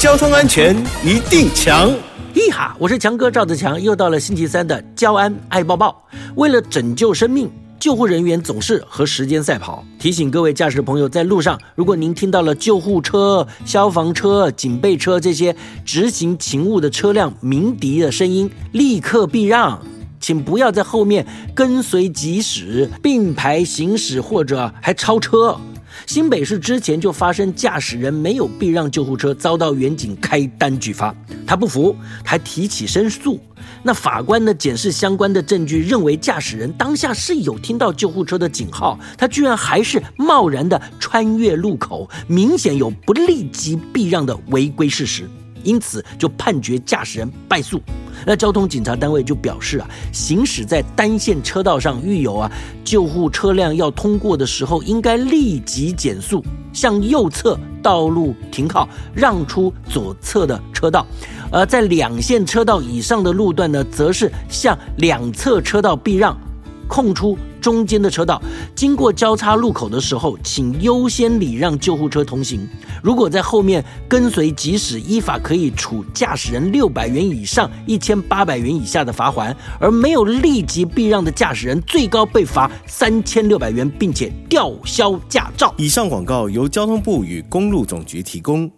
交通安全一定强。嘿哈，我是强哥赵子强，又到了星期三的交安爱抱抱。为了拯救生命，救护人员总是和时间赛跑。提醒各位驾驶朋友，在路上，如果您听到了救护车、消防车、警备车这些执行勤务的车辆鸣笛的声音，立刻避让，请不要在后面跟随疾驶、并排行驶或者还超车。新北市之前就发生驾驶人没有避让救护车，遭到远警开单举发。他不服，还提起申诉。那法官呢，检视相关的证据，认为驾驶人当下是有听到救护车的警号，他居然还是贸然的穿越路口，明显有不立即避让的违规事实。因此就判决驾驶人败诉。那交通警察单位就表示啊，行驶在单线车道上遇有啊救护车辆要通过的时候，应该立即减速，向右侧道路停靠，让出左侧的车道；而在两线车道以上的路段呢，则是向两侧车道避让，空出。中间的车道经过交叉路口的时候，请优先礼让救护车通行。如果在后面跟随即使依法可以处驾驶人六百元以上一千八百元以下的罚款，而没有立即避让的驾驶人，最高被罚三千六百元，并且吊销驾照。以上广告由交通部与公路总局提供。